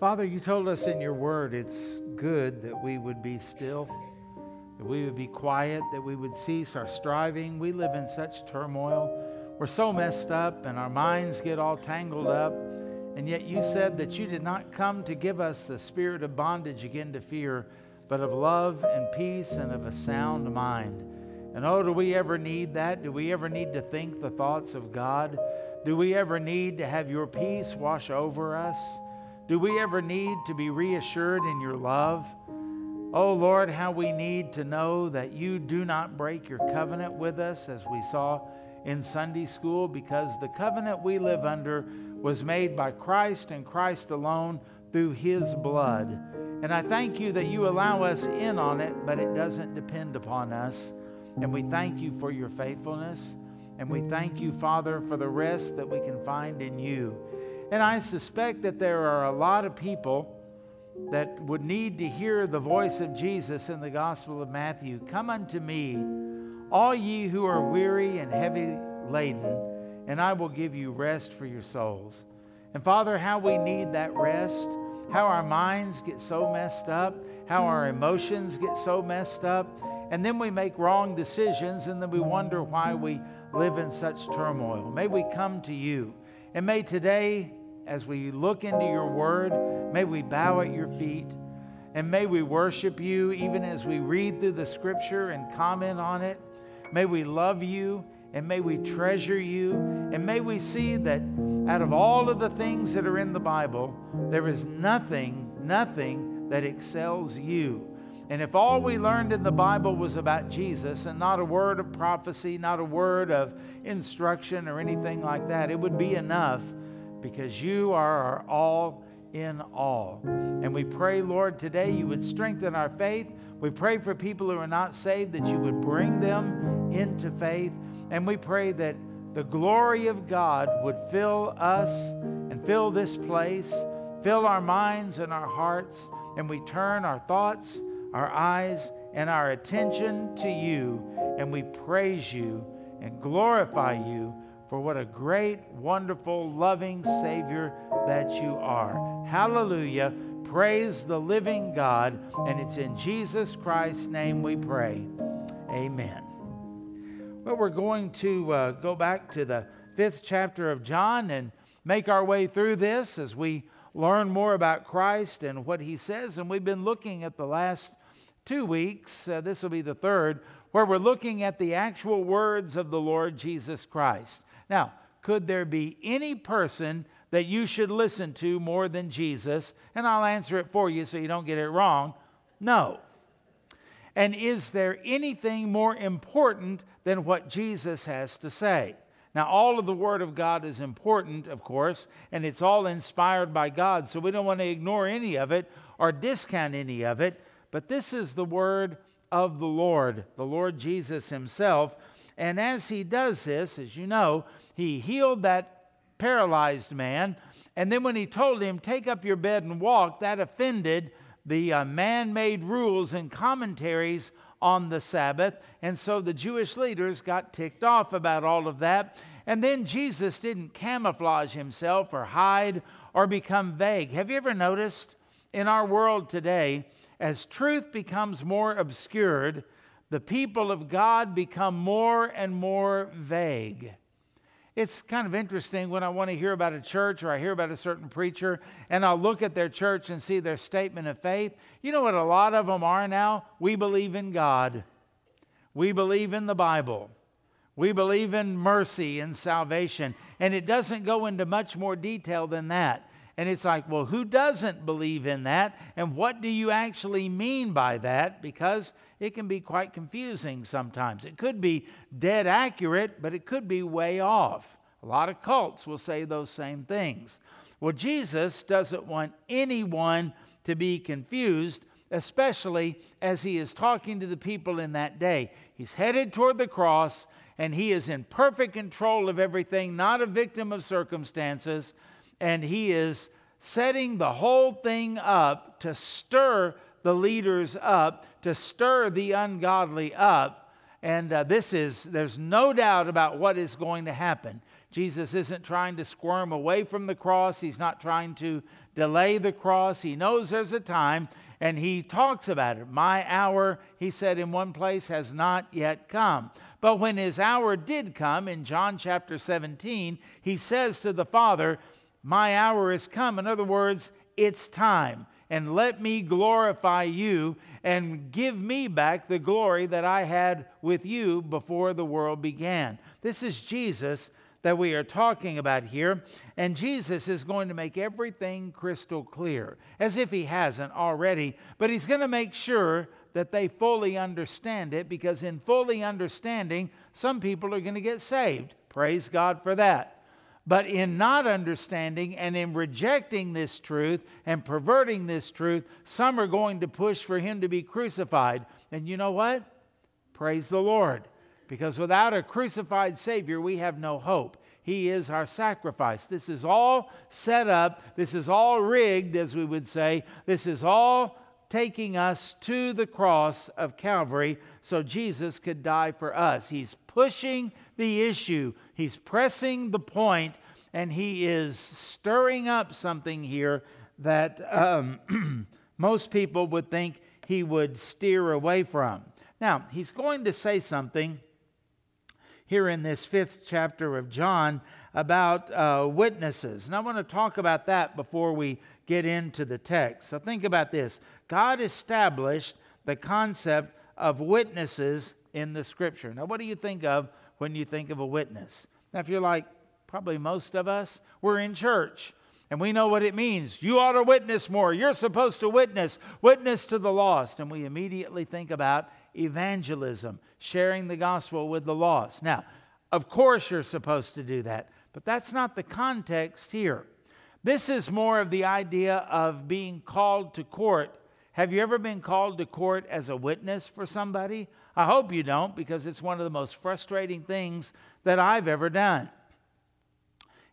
Father, you told us in your word it's good that we would be still, that we would be quiet, that we would cease our striving. We live in such turmoil. We're so messed up and our minds get all tangled up. And yet you said that you did not come to give us a spirit of bondage again to fear, but of love and peace and of a sound mind. And oh, do we ever need that? Do we ever need to think the thoughts of God? Do we ever need to have your peace wash over us? Do we ever need to be reassured in your love? Oh Lord, how we need to know that you do not break your covenant with us, as we saw in Sunday school, because the covenant we live under was made by Christ and Christ alone through his blood. And I thank you that you allow us in on it, but it doesn't depend upon us. And we thank you for your faithfulness. And we thank you, Father, for the rest that we can find in you. And I suspect that there are a lot of people that would need to hear the voice of Jesus in the Gospel of Matthew Come unto me, all ye who are weary and heavy laden, and I will give you rest for your souls. And Father, how we need that rest, how our minds get so messed up, how our emotions get so messed up, and then we make wrong decisions, and then we wonder why we live in such turmoil. May we come to you. And may today as we look into your word, may we bow at your feet and may we worship you even as we read through the scripture and comment on it. May we love you and may we treasure you and may we see that out of all of the things that are in the Bible, there is nothing, nothing that excels you. And if all we learned in the Bible was about Jesus and not a word of prophecy, not a word of instruction or anything like that, it would be enough because you are our all in all. And we pray, Lord, today you would strengthen our faith. We pray for people who are not saved that you would bring them into faith. And we pray that the glory of God would fill us and fill this place, fill our minds and our hearts, and we turn our thoughts, our eyes, and our attention to you, and we praise you and glorify you for what a great, wonderful, loving Savior that you are. Hallelujah. Praise the living God. And it's in Jesus Christ's name we pray. Amen. Well, we're going to uh, go back to the fifth chapter of John and make our way through this as we learn more about Christ and what he says. And we've been looking at the last two weeks, uh, this will be the third, where we're looking at the actual words of the Lord Jesus Christ. Now, could there be any person that you should listen to more than Jesus? And I'll answer it for you so you don't get it wrong. No. And is there anything more important than what Jesus has to say? Now, all of the Word of God is important, of course, and it's all inspired by God, so we don't want to ignore any of it or discount any of it. But this is the Word of the Lord, the Lord Jesus Himself, and as he does this, as you know, he healed that paralyzed man. And then when he told him, Take up your bed and walk, that offended the uh, man made rules and commentaries on the Sabbath. And so the Jewish leaders got ticked off about all of that. And then Jesus didn't camouflage himself or hide or become vague. Have you ever noticed in our world today, as truth becomes more obscured, the people of God become more and more vague. It's kind of interesting when I want to hear about a church or I hear about a certain preacher and I'll look at their church and see their statement of faith. You know what a lot of them are now? We believe in God, we believe in the Bible. We believe in mercy and salvation. And it doesn't go into much more detail than that. And it's like, well, who doesn't believe in that? And what do you actually mean by that? Because it can be quite confusing sometimes. It could be dead accurate, but it could be way off. A lot of cults will say those same things. Well, Jesus doesn't want anyone to be confused, especially as he is talking to the people in that day. He's headed toward the cross, and he is in perfect control of everything, not a victim of circumstances, and he is setting the whole thing up to stir the leaders up, to stir the ungodly up. And uh, this is, there's no doubt about what is going to happen. Jesus isn't trying to squirm away from the cross, he's not trying to delay the cross. He knows there's a time and he talks about it. My hour, he said in one place, has not yet come. But when his hour did come in John chapter 17, he says to the Father, My hour is come. In other words, it's time. And let me glorify you and give me back the glory that I had with you before the world began. This is Jesus that we are talking about here. And Jesus is going to make everything crystal clear, as if he hasn't already, but he's going to make sure that they fully understand it because, in fully understanding, some people are going to get saved. Praise God for that. But in not understanding and in rejecting this truth and perverting this truth, some are going to push for him to be crucified. And you know what? Praise the Lord. Because without a crucified Savior, we have no hope. He is our sacrifice. This is all set up. This is all rigged, as we would say. This is all taking us to the cross of Calvary so Jesus could die for us. He's pushing the issue, he's pressing the point, and he is stirring up something here that um, most people would think he would steer away from. Now, he's going to say something here in this fifth chapter of John about uh, witnesses. And I want to talk about that before we get into the text. So think about this God established the concept of witnesses in the scripture. Now, what do you think of when you think of a witness? Now, if you're like probably most of us, we're in church and we know what it means. You ought to witness more. You're supposed to witness, witness to the lost. And we immediately think about evangelism, sharing the gospel with the lost. Now, of course, you're supposed to do that, but that's not the context here. This is more of the idea of being called to court. Have you ever been called to court as a witness for somebody? I hope you don't, because it's one of the most frustrating things that I've ever done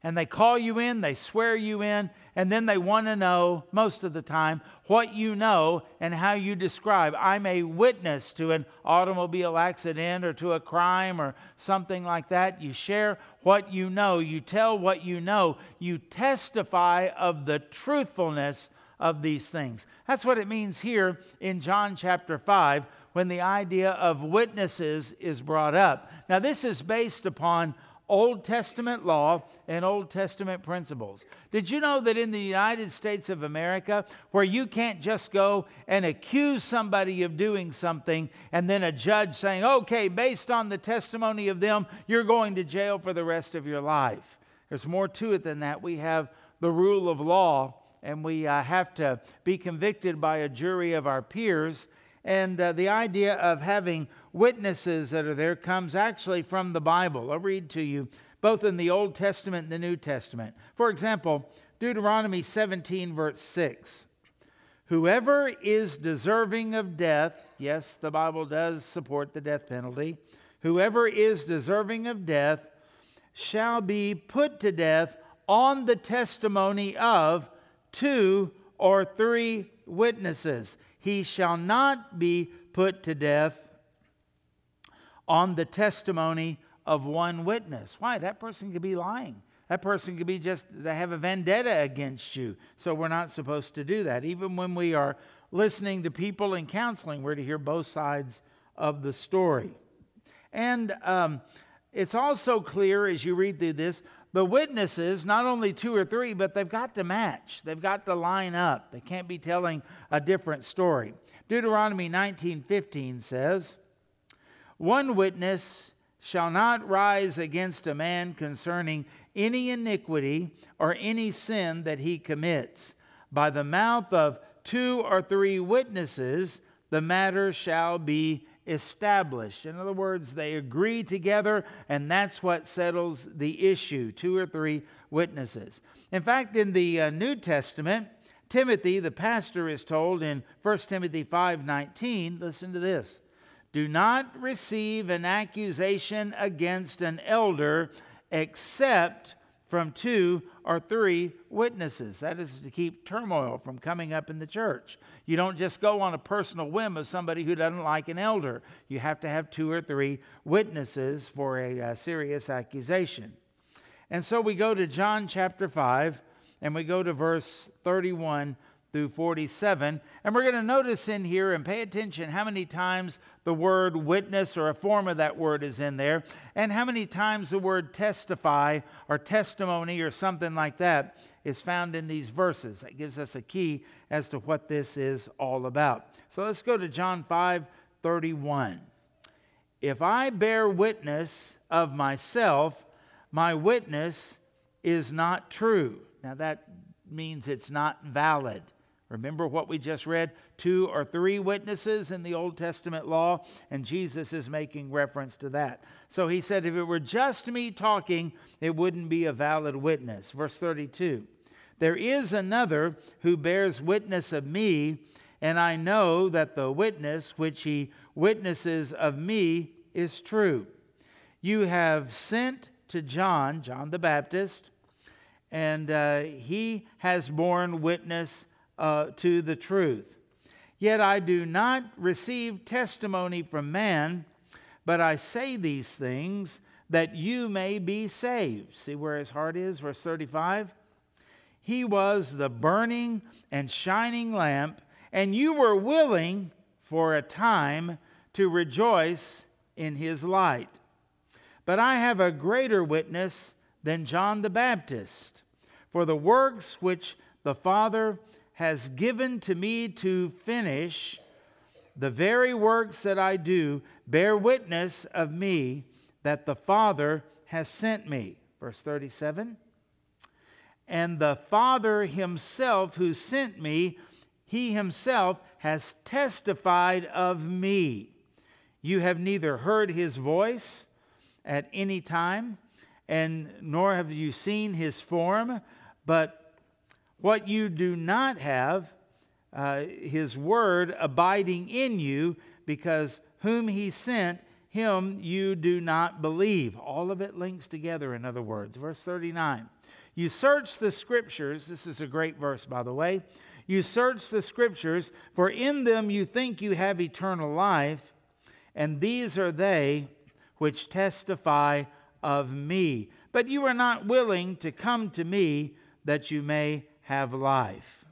and they call you in, they swear you in, and then they want to know, most of the time, what you know and how you describe. I'm a witness to an automobile accident or to a crime or something like that. You share what you know, you tell what you know, you testify of the truthfulness of these things. That's what it means here in John chapter 5 when the idea of witnesses is brought up. Now, this is based upon Old Testament law and Old Testament principles. Did you know that in the United States of America, where you can't just go and accuse somebody of doing something and then a judge saying, okay, based on the testimony of them, you're going to jail for the rest of your life? There's more to it than that. We have the rule of law, and we uh, have to be convicted by a jury of our peers. And uh, the idea of having witnesses that are there comes actually from the Bible. I'll read to you both in the Old Testament and the New Testament. For example, Deuteronomy 17, verse 6. Whoever is deserving of death, yes, the Bible does support the death penalty. Whoever is deserving of death shall be put to death on the testimony of two or three witnesses. He shall not be put to death on the testimony of one witness. Why? That person could be lying. That person could be just, they have a vendetta against you. So we're not supposed to do that. Even when we are listening to people in counseling, we're to hear both sides of the story. And um, it's also clear as you read through this the witnesses, not only two or three, but they've got to match. They've got to line up. They can't be telling a different story. Deuteronomy 19:15 says, one witness shall not rise against a man concerning any iniquity or any sin that he commits. By the mouth of two or three witnesses, the matter shall be established. In other words, they agree together, and that's what settles the issue two or three witnesses. In fact, in the uh, New Testament, Timothy, the pastor, is told in 1 Timothy 5:19, listen to this. Do not receive an accusation against an elder except from two or three witnesses. That is to keep turmoil from coming up in the church. You don't just go on a personal whim of somebody who doesn't like an elder. You have to have two or three witnesses for a, a serious accusation. And so we go to John chapter 5 and we go to verse 31 through 47. And we're going to notice in here and pay attention how many times the word witness or a form of that word is in there, and how many times the word testify or testimony or something like that is found in these verses. That gives us a key as to what this is all about. So let's go to John 5 31. If I bear witness of myself, my witness is not true. Now that means it's not valid. Remember what we just read? Two or three witnesses in the Old Testament law, and Jesus is making reference to that. So he said, if it were just me talking, it wouldn't be a valid witness. Verse 32 There is another who bears witness of me, and I know that the witness which he witnesses of me is true. You have sent to John, John the Baptist, and uh, he has borne witness uh, to the truth. Yet I do not receive testimony from man, but I say these things that you may be saved. See where his heart is? Verse 35. He was the burning and shining lamp, and you were willing for a time to rejoice in his light. But I have a greater witness than John the Baptist, for the works which the Father has given to me to finish, the very works that I do bear witness of me that the Father has sent me. Verse 37 And the Father himself who sent me, he himself has testified of me. You have neither heard his voice at any time, and nor have you seen his form, but what you do not have, uh, his word abiding in you, because whom he sent, him you do not believe. All of it links together, in other words. Verse 39. You search the scriptures. This is a great verse, by the way. You search the scriptures, for in them you think you have eternal life, and these are they which testify of me. But you are not willing to come to me that you may have life.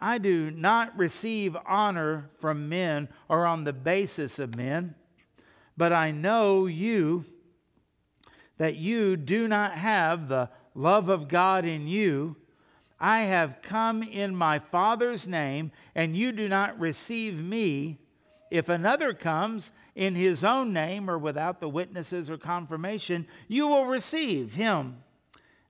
I do not receive honor from men or on the basis of men, but I know you, that you do not have the love of God in you. I have come in my Father's name, and you do not receive me. If another comes in his own name or without the witnesses or confirmation, you will receive him.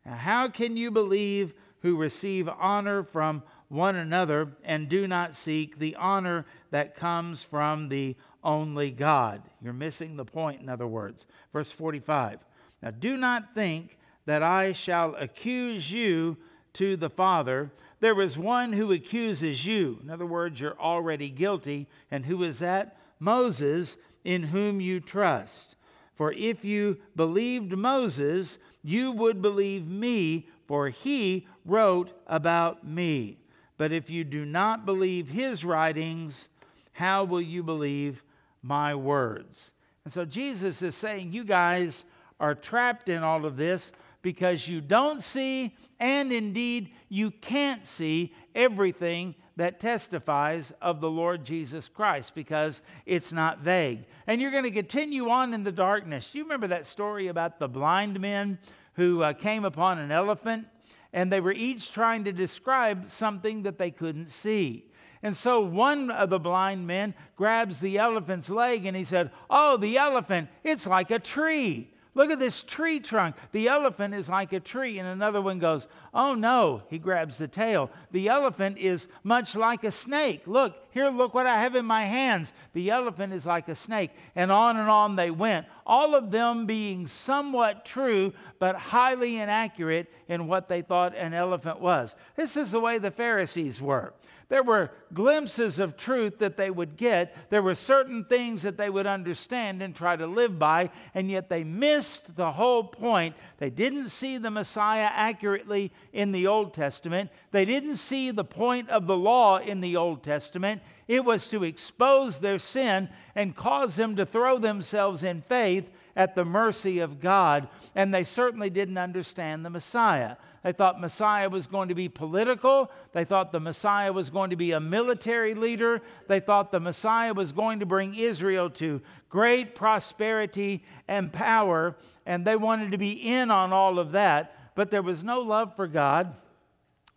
Now, how can you believe? Who receive honor from one another and do not seek the honor that comes from the only God. You're missing the point, in other words. Verse 45. Now, do not think that I shall accuse you to the Father. There is one who accuses you. In other words, you're already guilty. And who is that? Moses, in whom you trust. For if you believed Moses, you would believe me, for he wrote about me. But if you do not believe his writings, how will you believe my words? And so Jesus is saying, You guys are trapped in all of this because you don't see, and indeed you can't see everything that testifies of the Lord Jesus Christ because it's not vague. And you're going to continue on in the darkness. You remember that story about the blind men who uh, came upon an elephant and they were each trying to describe something that they couldn't see. And so one of the blind men grabs the elephant's leg and he said, Oh, the elephant, it's like a tree. Look at this tree trunk. The elephant is like a tree. And another one goes, Oh no, he grabs the tail. The elephant is much like a snake. Look, here, look what I have in my hands. The elephant is like a snake. And on and on they went, all of them being somewhat true, but highly inaccurate in what they thought an elephant was. This is the way the Pharisees were. There were glimpses of truth that they would get. There were certain things that they would understand and try to live by, and yet they missed the whole point. They didn't see the Messiah accurately in the Old Testament. They didn't see the point of the law in the Old Testament, It was to expose their sin and cause them to throw themselves in faith at the mercy of God. And they certainly didn't understand the Messiah. They thought Messiah was going to be political. They thought the Messiah was going to be a military leader. They thought the Messiah was going to bring Israel to great prosperity and power. And they wanted to be in on all of that. But there was no love for God,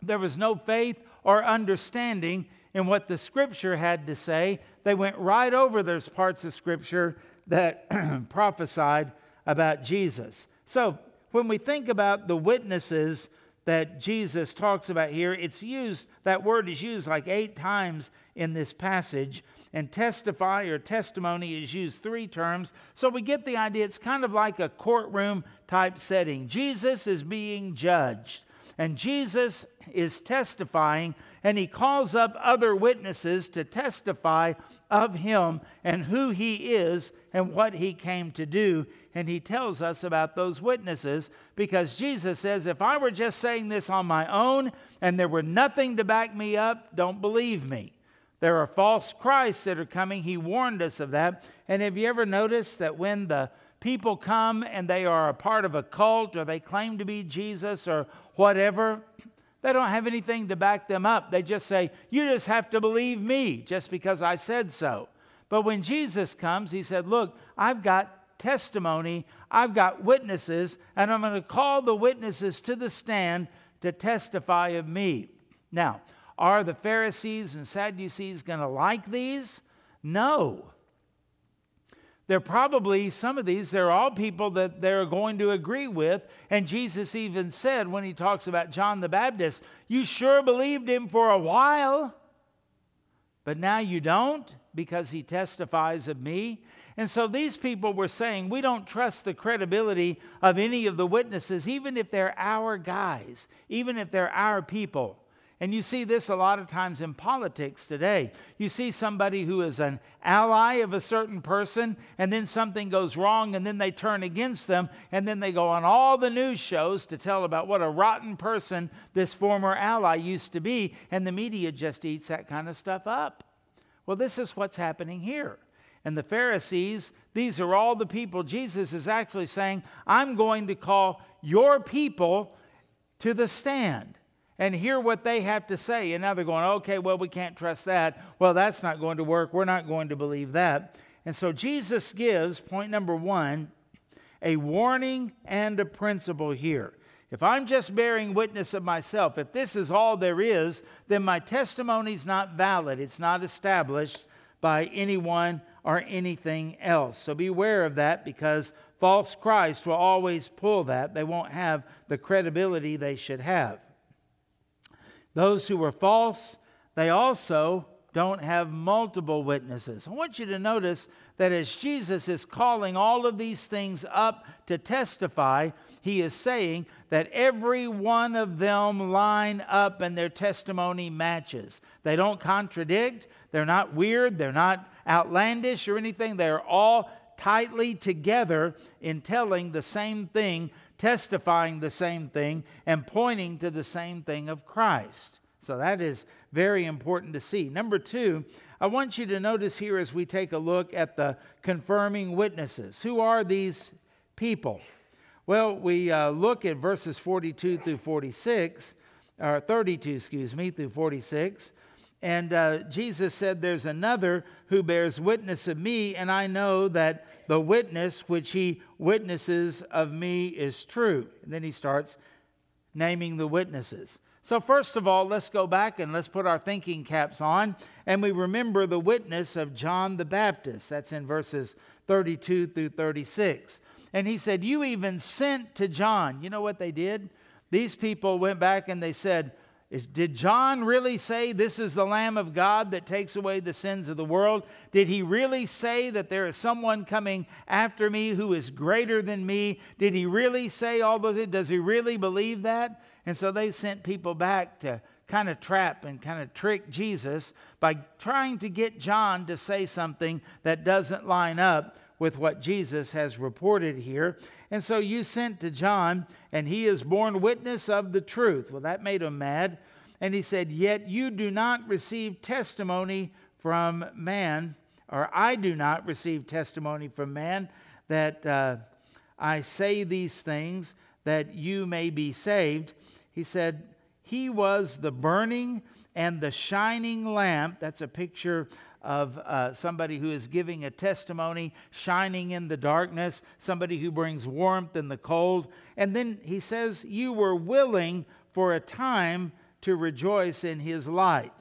there was no faith or understanding in what the scripture had to say. They went right over those parts of scripture that prophesied about Jesus. So, when we think about the witnesses that Jesus talks about here, it's used, that word is used like eight times in this passage, and testify or testimony is used three terms. So we get the idea it's kind of like a courtroom type setting. Jesus is being judged. And Jesus is testifying, and he calls up other witnesses to testify of him and who he is and what he came to do. And he tells us about those witnesses because Jesus says, If I were just saying this on my own and there were nothing to back me up, don't believe me. There are false Christs that are coming. He warned us of that. And have you ever noticed that when the people come and they are a part of a cult or they claim to be Jesus or whatever, they don't have anything to back them up. They just say, You just have to believe me just because I said so. But when Jesus comes, he said, Look, I've got testimony, I've got witnesses, and I'm going to call the witnesses to the stand to testify of me. Now, are the Pharisees and Sadducees going to like these? No. They're probably, some of these, they're all people that they're going to agree with. And Jesus even said when he talks about John the Baptist, You sure believed him for a while, but now you don't because he testifies of me. And so these people were saying, We don't trust the credibility of any of the witnesses, even if they're our guys, even if they're our people. And you see this a lot of times in politics today. You see somebody who is an ally of a certain person, and then something goes wrong, and then they turn against them, and then they go on all the news shows to tell about what a rotten person this former ally used to be, and the media just eats that kind of stuff up. Well, this is what's happening here. And the Pharisees, these are all the people. Jesus is actually saying, I'm going to call your people to the stand and hear what they have to say. And now they're going, okay, well, we can't trust that. Well, that's not going to work. We're not going to believe that. And so Jesus gives, point number one, a warning and a principle here. If I'm just bearing witness of myself, if this is all there is, then my testimony is not valid. It's not established by anyone or anything else. So beware of that because false Christ will always pull that. They won't have the credibility they should have. Those who were false, they also don't have multiple witnesses. I want you to notice that as Jesus is calling all of these things up to testify, he is saying that every one of them line up and their testimony matches. They don't contradict, they're not weird, they're not outlandish or anything. They're all tightly together in telling the same thing testifying the same thing and pointing to the same thing of Christ. So that is very important to see. Number two, I want you to notice here as we take a look at the confirming witnesses. Who are these people? Well, we uh, look at verses 42 through 46, or 32, excuse me, through 46. And uh, Jesus said, There's another who bears witness of me, and I know that the witness which he witnesses of me is true. And then he starts naming the witnesses. So, first of all, let's go back and let's put our thinking caps on, and we remember the witness of John the Baptist. That's in verses 32 through 36. And he said, You even sent to John. You know what they did? These people went back and they said, is, did John really say this is the Lamb of God that takes away the sins of the world? Did he really say that there is someone coming after me who is greater than me? Did he really say all those? Does he really believe that? And so they sent people back to kind of trap and kind of trick Jesus by trying to get John to say something that doesn't line up with what Jesus has reported here. And so you sent to John, and he is borne witness of the truth. Well, that made him mad. And he said, Yet you do not receive testimony from man, or I do not receive testimony from man that uh, I say these things that you may be saved. He said, He was the burning and the shining lamp. That's a picture of uh, somebody who is giving a testimony, shining in the darkness, somebody who brings warmth in the cold. And then he says, You were willing for a time to rejoice in his light.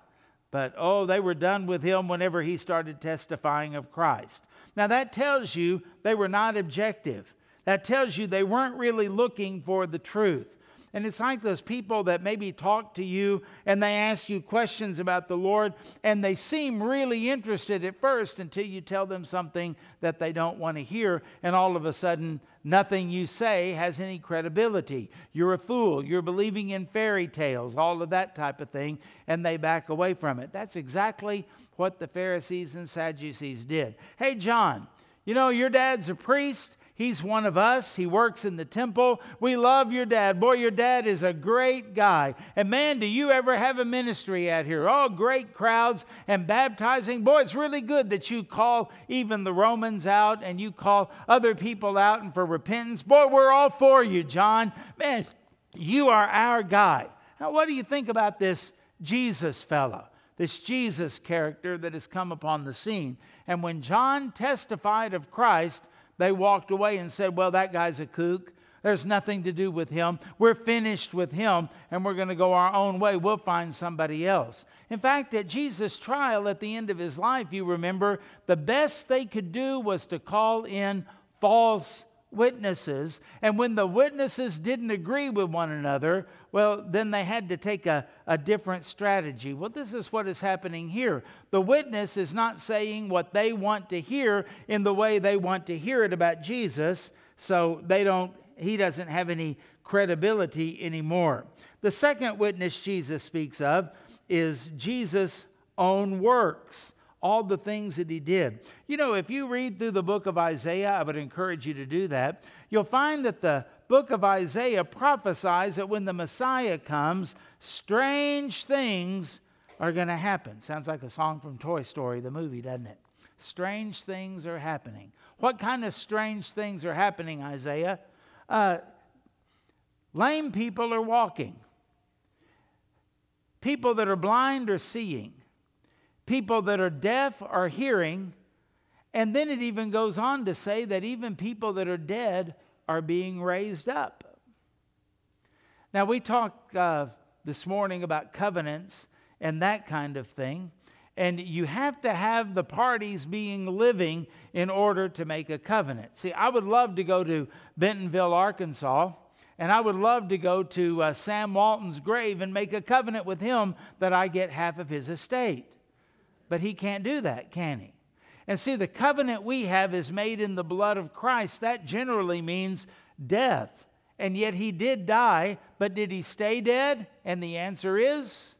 But oh, they were done with him whenever he started testifying of Christ. Now that tells you they were not objective. That tells you they weren't really looking for the truth. And it's like those people that maybe talk to you and they ask you questions about the Lord and they seem really interested at first until you tell them something that they don't want to hear. And all of a sudden, nothing you say has any credibility. You're a fool. You're believing in fairy tales, all of that type of thing. And they back away from it. That's exactly what the Pharisees and Sadducees did. Hey, John, you know, your dad's a priest. He's one of us. He works in the temple. We love your dad. Boy, your dad is a great guy. And man, do you ever have a ministry out here? Oh, great crowds and baptizing. Boy, it's really good that you call even the Romans out and you call other people out and for repentance. Boy, we're all for you, John. Man, you are our guy. Now, what do you think about this Jesus fellow? This Jesus character that has come upon the scene. And when John testified of Christ, they walked away and said, Well, that guy's a kook. There's nothing to do with him. We're finished with him and we're going to go our own way. We'll find somebody else. In fact, at Jesus' trial at the end of his life, you remember, the best they could do was to call in false witnesses. And when the witnesses didn't agree with one another, well, then they had to take a, a different strategy. Well, this is what is happening here. The witness is not saying what they want to hear in the way they want to hear it about Jesus, so they don't, he doesn't have any credibility anymore. The second witness Jesus speaks of is Jesus' own works all the things that he did. You know, if you read through the book of Isaiah, I would encourage you to do that. You'll find that the book of Isaiah prophesies that when the Messiah comes, strange things are going to happen. Sounds like a song from Toy Story, the movie, doesn't it? Strange things are happening. What kind of strange things are happening, Isaiah? Uh, lame people are walking. People that are blind are seeing people that are deaf are hearing. And then it even goes on to say that even people that are dead are being raised up. Now, we talked uh, this morning about covenants and that kind of thing. And you have to have the parties being living in order to make a covenant. See, I would love to go to Bentonville, Arkansas, and I would love to go to uh, Sam Walton's grave and make a covenant with him that I get half of his estate. But he can't do that, can he? And see, the covenant we have is made in the blood of Christ. That generally means death. And yet he did die, but did he stay dead? And the answer is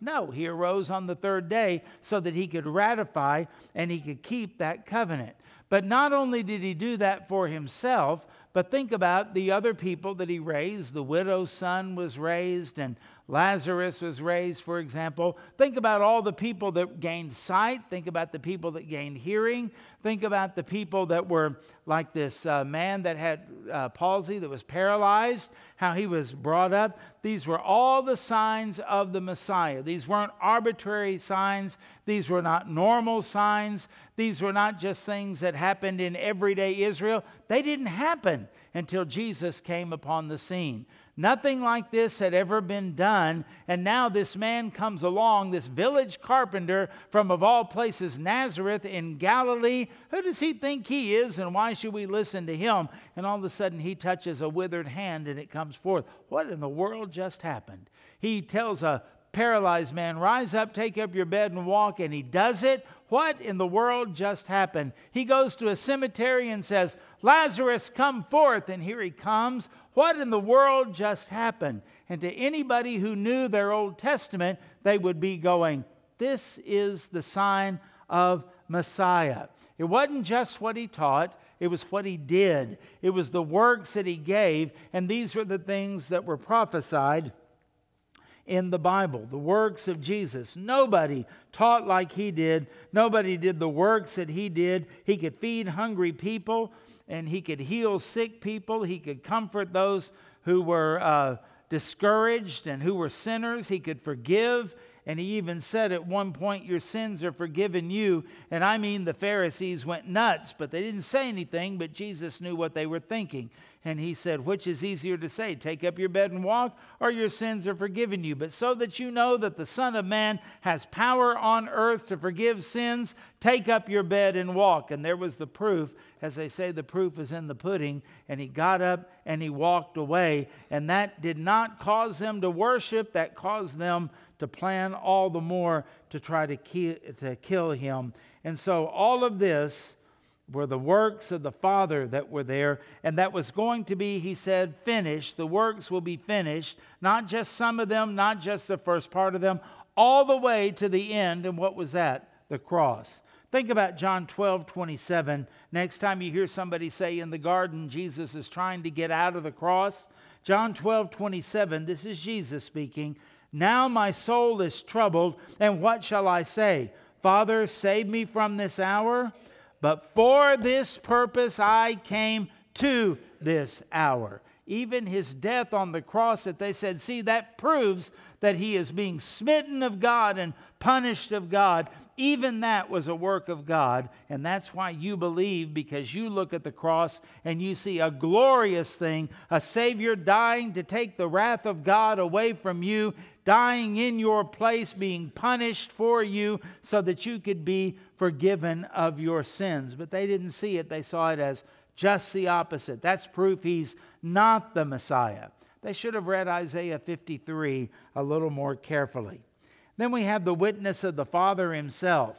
no. He arose on the third day so that he could ratify and he could keep that covenant. But not only did he do that for himself, but think about the other people that he raised. The widow's son was raised, and Lazarus was raised, for example. Think about all the people that gained sight. Think about the people that gained hearing. Think about the people that were like this uh, man that had uh, palsy, that was paralyzed, how he was brought up. These were all the signs of the Messiah. These weren't arbitrary signs, these were not normal signs. These were not just things that happened in everyday Israel. They didn't happen until Jesus came upon the scene. Nothing like this had ever been done. And now this man comes along, this village carpenter from, of all places, Nazareth in Galilee. Who does he think he is, and why should we listen to him? And all of a sudden, he touches a withered hand and it comes forth. What in the world just happened? He tells a paralyzed man, Rise up, take up your bed, and walk. And he does it. What in the world just happened? He goes to a cemetery and says, Lazarus, come forth. And here he comes. What in the world just happened? And to anybody who knew their Old Testament, they would be going, This is the sign of Messiah. It wasn't just what he taught, it was what he did, it was the works that he gave, and these were the things that were prophesied in the Bible, the works of Jesus. Nobody taught like he did. Nobody did the works that he did. He could feed hungry people and he could heal sick people. He could comfort those who were uh, discouraged and who were sinners. He could forgive. And he even said at one point, Your sins are forgiven you. And I mean, the Pharisees went nuts, but they didn't say anything, but Jesus knew what they were thinking. And he said, Which is easier to say, take up your bed and walk, or your sins are forgiven you? But so that you know that the Son of Man has power on earth to forgive sins, take up your bed and walk. And there was the proof. As they say, the proof is in the pudding. And he got up and he walked away. And that did not cause them to worship, that caused them to plan all the more to try to kill, to kill him. And so all of this were the works of the Father that were there, and that was going to be, he said, finished. The works will be finished, not just some of them, not just the first part of them, all the way to the end. And what was that? The cross. Think about John 12, 27. Next time you hear somebody say in the garden, Jesus is trying to get out of the cross. John 12, 27, this is Jesus speaking. Now my soul is troubled, and what shall I say? Father, save me from this hour. But for this purpose I came to this hour. Even his death on the cross, that they said, see, that proves that he is being smitten of God and punished of God. Even that was a work of God. And that's why you believe, because you look at the cross and you see a glorious thing, a Savior dying to take the wrath of God away from you dying in your place, being punished for you so that you could be forgiven of your sins. But they didn't see it, they saw it as just the opposite. That's proof he's not the Messiah. They should have read Isaiah 53 a little more carefully. Then we have the witness of the Father himself.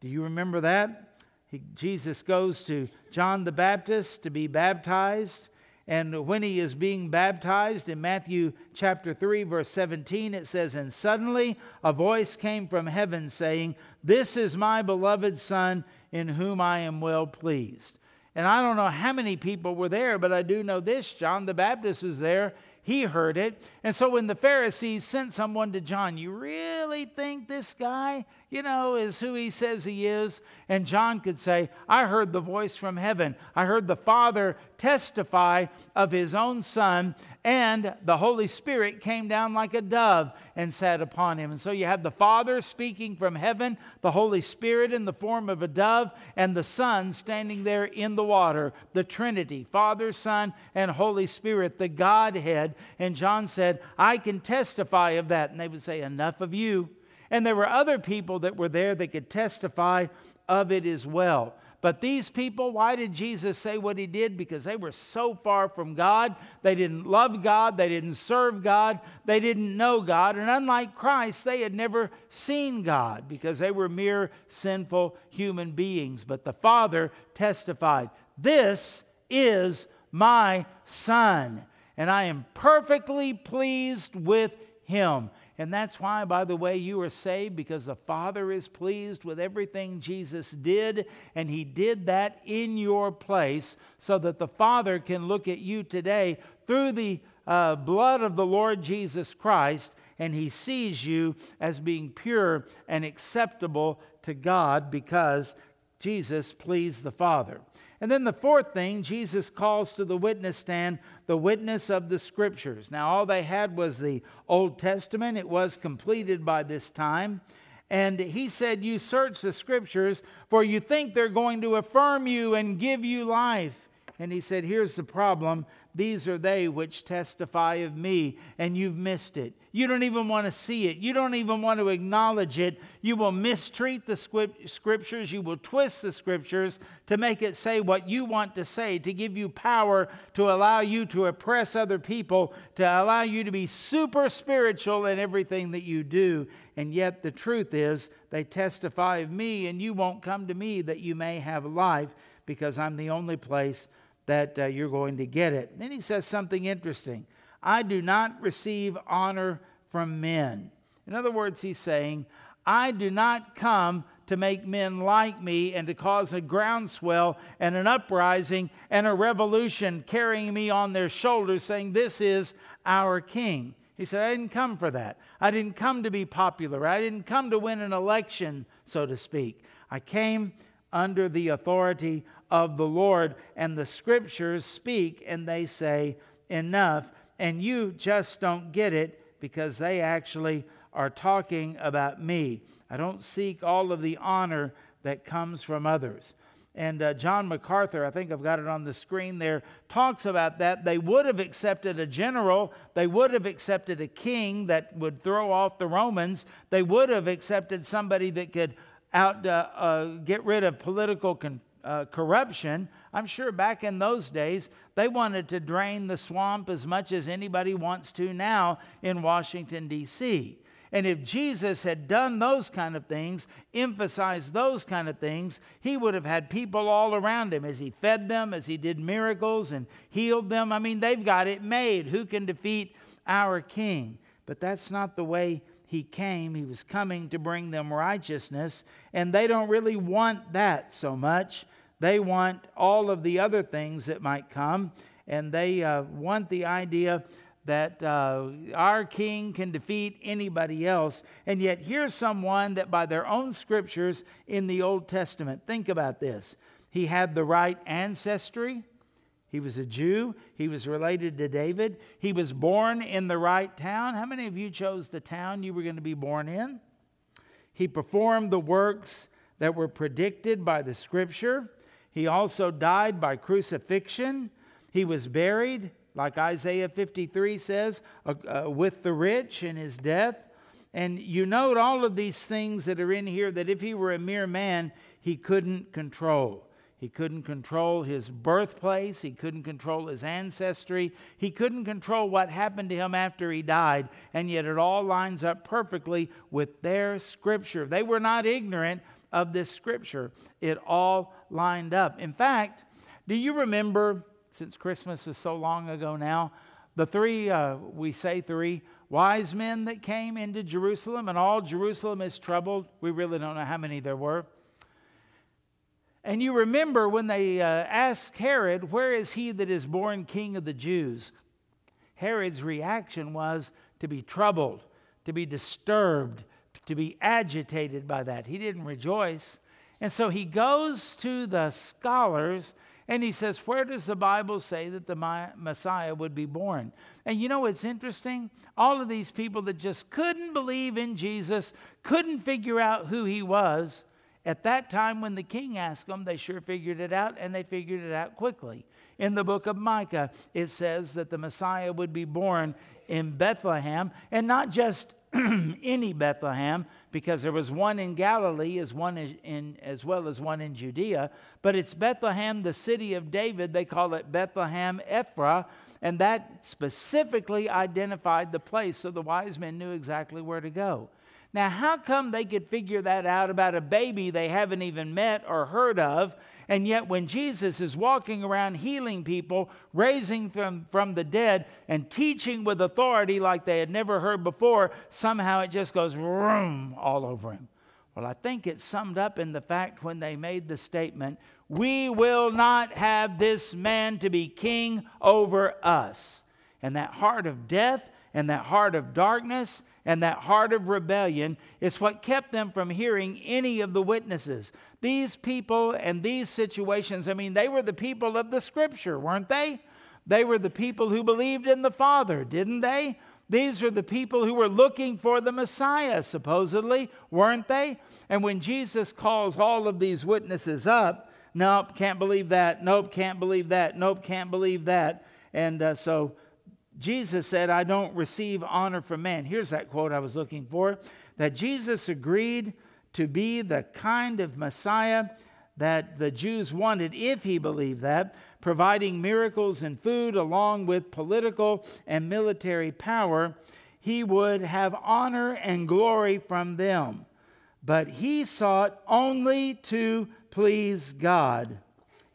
Do you remember that? He, Jesus goes to John the Baptist to be baptized. And when he is being baptized in Matthew chapter 3, verse 17, it says, And suddenly a voice came from heaven saying, This is my beloved Son in whom I am well pleased. And I don't know how many people were there, but I do know this John the Baptist was there he heard it. And so when the Pharisees sent someone to John, you really think this guy, you know, is who he says he is? And John could say, I heard the voice from heaven. I heard the Father testify of his own Son, and the Holy Spirit came down like a dove and sat upon him. And so you have the Father speaking from heaven, the Holy Spirit in the form of a dove, and the Son standing there in the water, the Trinity, Father, Son, and Holy Spirit, the Godhead. And John said, I can testify of that. And they would say, Enough of you. And there were other people that were there that could testify of it as well. But these people, why did Jesus say what he did? Because they were so far from God. They didn't love God. They didn't serve God. They didn't know God. And unlike Christ, they had never seen God because they were mere sinful human beings. But the Father testified, This is my Son, and I am perfectly pleased with him. And that's why, by the way, you are saved because the Father is pleased with everything Jesus did, and He did that in your place so that the Father can look at you today through the uh, blood of the Lord Jesus Christ, and He sees you as being pure and acceptable to God because Jesus pleased the Father. And then the fourth thing, Jesus calls to the witness stand the witness of the scriptures. Now, all they had was the Old Testament, it was completed by this time. And he said, You search the scriptures, for you think they're going to affirm you and give you life. And he said, Here's the problem these are they which testify of me, and you've missed it. You don't even want to see it. You don't even want to acknowledge it. You will mistreat the scriptures. You will twist the scriptures to make it say what you want to say, to give you power, to allow you to oppress other people, to allow you to be super spiritual in everything that you do. And yet, the truth is, they testify of me, and you won't come to me that you may have life because I'm the only place that uh, you're going to get it. Then he says something interesting I do not receive honor from men. In other words, he's saying, I do not come to make men like me and to cause a groundswell and an uprising and a revolution carrying me on their shoulders, saying, This is our king. He said, I didn't come for that. I didn't come to be popular. I didn't come to win an election, so to speak. I came under the authority of the Lord, and the scriptures speak and they say, Enough. And you just don't get it because they actually are talking about me. I don't seek all of the honor that comes from others. And uh, John MacArthur, I think I've got it on the screen there, talks about that. They would have accepted a general, they would have accepted a king that would throw off the Romans, they would have accepted somebody that could out uh, uh, get rid of political con- uh, corruption. I'm sure back in those days, they wanted to drain the swamp as much as anybody wants to now in Washington, D.C. And if Jesus had done those kind of things, emphasized those kind of things, he would have had people all around him as he fed them, as he did miracles and healed them. I mean, they've got it made. Who can defeat our king? But that's not the way he came. He was coming to bring them righteousness, and they don't really want that so much. They want all of the other things that might come, and they uh, want the idea that uh, our king can defeat anybody else. And yet, here's someone that by their own scriptures in the Old Testament, think about this. He had the right ancestry. He was a Jew. He was related to David. He was born in the right town. How many of you chose the town you were going to be born in? He performed the works that were predicted by the scripture. He also died by crucifixion. He was buried like Isaiah 53 says, uh, uh, with the rich in his death. And you note all of these things that are in here that if he were a mere man, he couldn't control. He couldn't control his birthplace. He couldn't control his ancestry. He couldn't control what happened to him after he died. And yet it all lines up perfectly with their scripture. They were not ignorant of this scripture, it all lined up. In fact, do you remember since Christmas was so long ago now, the three, uh, we say three, wise men that came into Jerusalem, and all Jerusalem is troubled. We really don't know how many there were. And you remember when they uh, asked Herod, Where is he that is born king of the Jews? Herod's reaction was to be troubled, to be disturbed, to be agitated by that. He didn't rejoice. And so he goes to the scholars and he says, Where does the Bible say that the Messiah would be born? And you know what's interesting? All of these people that just couldn't believe in Jesus, couldn't figure out who he was, at that time when the king asked them, they sure figured it out, and they figured it out quickly. In the book of Micah, it says that the Messiah would be born in Bethlehem, and not just any Bethlehem, because there was one in Galilee as, one in, as well as one in Judea. But it's Bethlehem, the city of David. They call it Bethlehem Ephraim, and that specifically identified the place so the wise men knew exactly where to go. Now, how come they could figure that out about a baby they haven't even met or heard of? And yet, when Jesus is walking around healing people, raising them from the dead, and teaching with authority like they had never heard before, somehow it just goes vroom all over him. Well, I think it's summed up in the fact when they made the statement, We will not have this man to be king over us. And that heart of death and that heart of darkness and that heart of rebellion is what kept them from hearing any of the witnesses. These people and these situations, I mean, they were the people of the scripture, weren't they? They were the people who believed in the Father, didn't they? These were the people who were looking for the Messiah, supposedly, weren't they? And when Jesus calls all of these witnesses up, nope, can't believe that, nope, can't believe that, nope, can't believe that. And uh, so Jesus said, I don't receive honor from man. Here's that quote I was looking for that Jesus agreed to be the kind of Messiah that the Jews wanted if he believed that, providing miracles and food along with political and military power. He would have honor and glory from them. But he sought only to please God.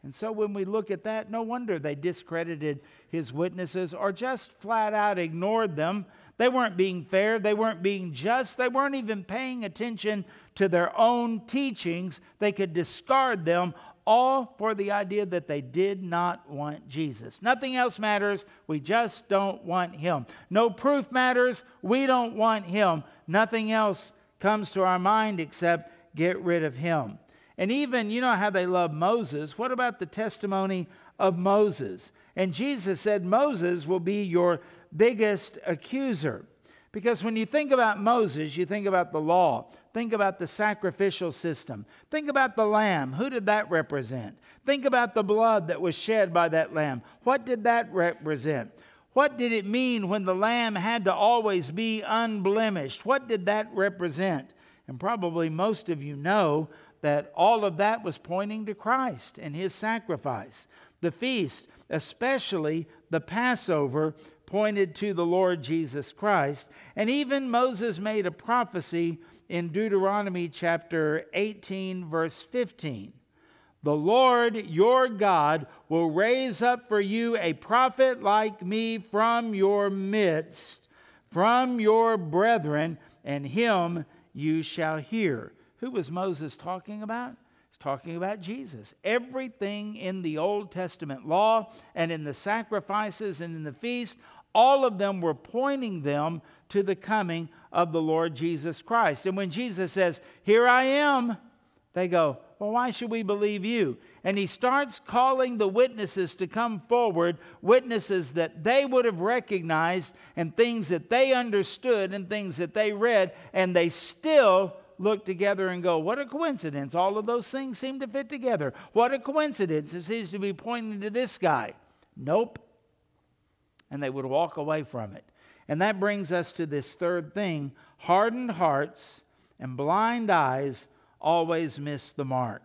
And so when we look at that, no wonder they discredited his witnesses or just flat out ignored them. They weren't being fair, they weren't being just, they weren't even paying attention to their own teachings. They could discard them all for the idea that they did not want Jesus. Nothing else matters. We just don't want him. No proof matters. We don't want him. Nothing else comes to our mind except get rid of him. And even, you know how they love Moses. What about the testimony of Moses? And Jesus said, Moses will be your biggest accuser. Because when you think about Moses, you think about the law, think about the sacrificial system, think about the lamb. Who did that represent? Think about the blood that was shed by that lamb. What did that represent? What did it mean when the lamb had to always be unblemished? What did that represent? And probably most of you know that all of that was pointing to Christ and his sacrifice. The feast, especially the Passover, pointed to the Lord Jesus Christ. And even Moses made a prophecy in Deuteronomy chapter 18, verse 15. The Lord your God will raise up for you a prophet like me from your midst, from your brethren, and him you shall hear. Who was Moses talking about? He's talking about Jesus. Everything in the Old Testament law and in the sacrifices and in the feast, all of them were pointing them to the coming of the Lord Jesus Christ. And when Jesus says, Here I am, they go, Well, why should we believe you? And he starts calling the witnesses to come forward, witnesses that they would have recognized and things that they understood and things that they read, and they still look together and go, What a coincidence. All of those things seem to fit together. What a coincidence. It seems to be pointing to this guy. Nope and they would walk away from it. And that brings us to this third thing hardened hearts and blind eyes always miss the mark.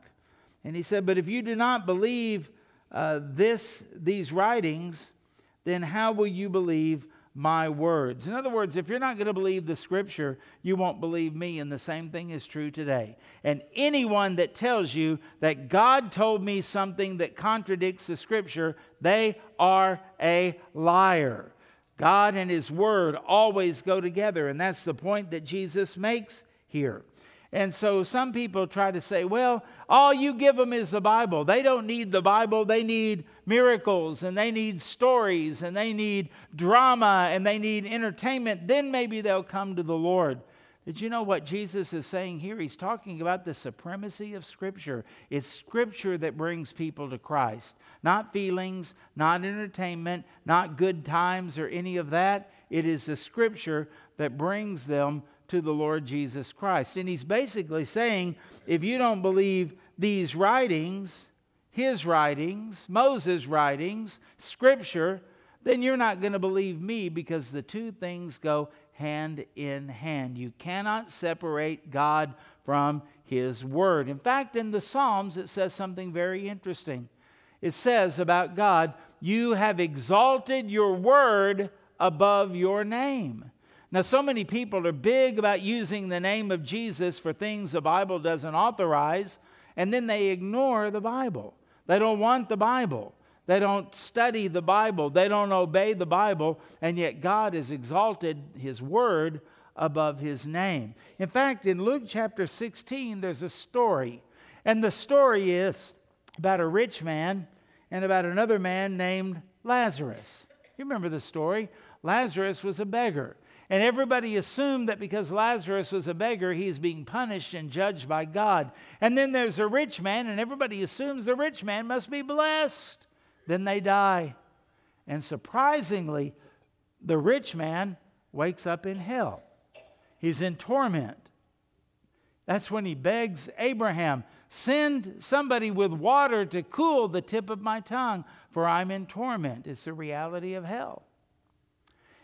And he said, But if you do not believe uh, this, these writings, then how will you believe my words. In other words, if you're not going to believe the scripture, you won't believe me, and the same thing is true today. And anyone that tells you that God told me something that contradicts the scripture, they are a liar. God and His Word always go together, and that's the point that Jesus makes here. And so some people try to say, well, all you give them is the Bible. They don't need the Bible, they need miracles and they need stories and they need drama and they need entertainment. Then maybe they'll come to the Lord. Did you know what Jesus is saying here? He's talking about the supremacy of Scripture. It's Scripture that brings people to Christ, not feelings, not entertainment, not good times or any of that. It is the Scripture that brings them to the Lord Jesus Christ. And he's basically saying if you don't believe these writings, his writings, Moses' writings, scripture, then you're not going to believe me because the two things go hand in hand. You cannot separate God from his word. In fact, in the Psalms, it says something very interesting. It says about God, You have exalted your word above your name. Now, so many people are big about using the name of Jesus for things the Bible doesn't authorize, and then they ignore the Bible. They don't want the Bible. They don't study the Bible. They don't obey the Bible, and yet God has exalted His Word above His name. In fact, in Luke chapter 16, there's a story, and the story is about a rich man and about another man named Lazarus. You remember the story? Lazarus was a beggar. And everybody assumed that because Lazarus was a beggar, he's being punished and judged by God. And then there's a rich man, and everybody assumes the rich man must be blessed. Then they die. And surprisingly, the rich man wakes up in hell. He's in torment. That's when he begs Abraham, Send somebody with water to cool the tip of my tongue, for I'm in torment. It's the reality of hell.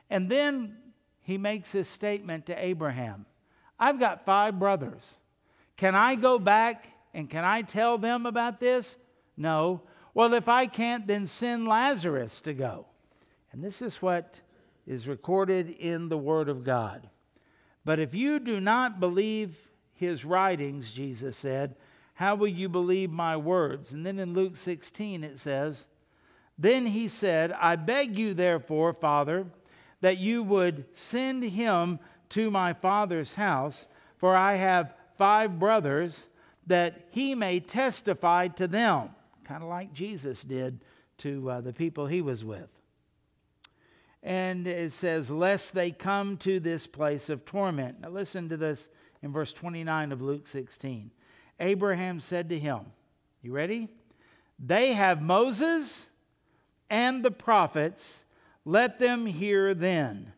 And then he makes this statement to Abraham I've got five brothers. Can I go back and can I tell them about this? No. Well, if I can't, then send Lazarus to go. And this is what is recorded in the Word of God. But if you do not believe his writings, Jesus said, how will you believe my words? And then in Luke 16 it says, Then he said, I beg you, therefore, Father, that you would send him to my father's house, for I have five brothers, that he may testify to them, kind of like Jesus did to uh, the people he was with. And it says, Lest they come to this place of torment. Now, listen to this in verse 29 of Luke 16. Abraham said to him, You ready? They have Moses and the prophets. Let them hear then.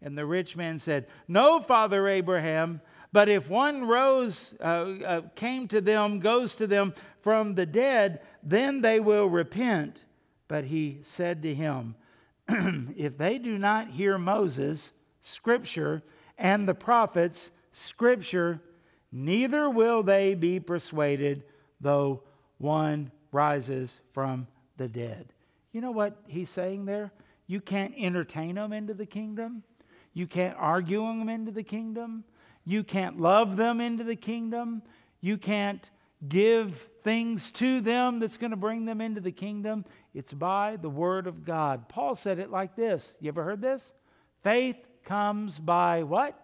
And the rich man said, No, Father Abraham, but if one rose, uh, uh, came to them, goes to them from the dead, then they will repent. But he said to him, If they do not hear Moses, Scripture, and the prophets, Scripture, neither will they be persuaded, though one rises from the dead. You know what he's saying there? You can't entertain them into the kingdom. You can't argue them into the kingdom. You can't love them into the kingdom. You can't give things to them that's going to bring them into the kingdom. It's by the word of God. Paul said it like this. You ever heard this? Faith comes by what?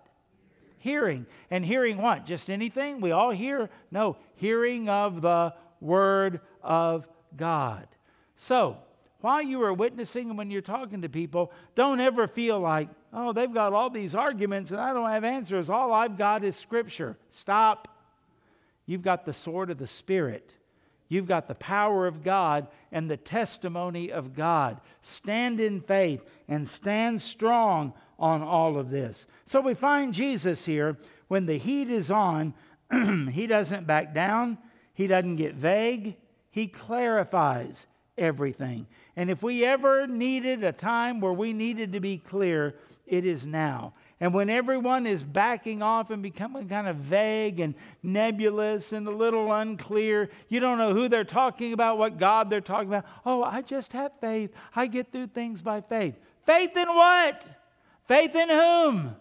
Hearing. And hearing what? Just anything? We all hear? No, hearing of the word of God. So, while you are witnessing and when you're talking to people, don't ever feel like, oh, they've got all these arguments and I don't have answers. All I've got is Scripture. Stop. You've got the sword of the Spirit. You've got the power of God and the testimony of God. Stand in faith and stand strong on all of this. So we find Jesus here when the heat is on, he doesn't back down, he doesn't get vague, he clarifies everything. And if we ever needed a time where we needed to be clear, it is now. And when everyone is backing off and becoming kind of vague and nebulous and a little unclear, you don't know who they're talking about, what God they're talking about. Oh, I just have faith. I get through things by faith. Faith in what? Faith in whom?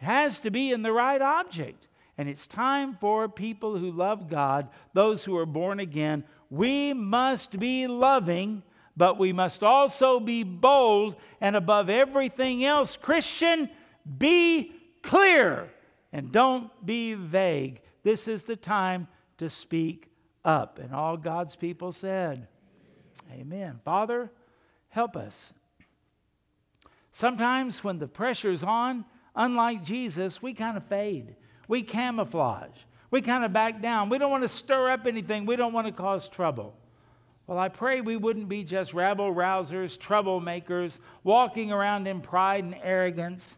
It has to be in the right object. And it's time for people who love God, those who are born again. We must be loving, but we must also be bold. And above everything else, Christian, be clear and don't be vague. This is the time to speak up. And all God's people said, Amen. Father, help us. Sometimes when the pressure's on, unlike Jesus, we kind of fade. We camouflage. We kind of back down. We don't want to stir up anything. We don't want to cause trouble. Well, I pray we wouldn't be just rabble rousers, troublemakers, walking around in pride and arrogance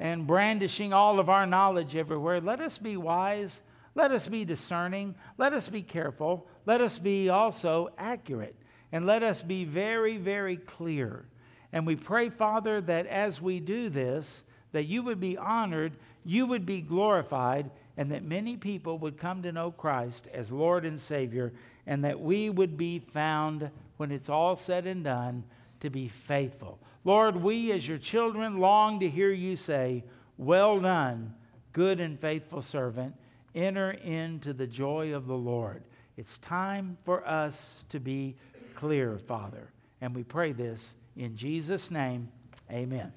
and brandishing all of our knowledge everywhere. Let us be wise. Let us be discerning. Let us be careful. Let us be also accurate. And let us be very, very clear. And we pray, Father, that as we do this, that you would be honored you would be glorified, and that many people would come to know Christ as Lord and Savior, and that we would be found, when it's all said and done, to be faithful. Lord, we as your children long to hear you say, Well done, good and faithful servant. Enter into the joy of the Lord. It's time for us to be clear, Father. And we pray this in Jesus' name. Amen.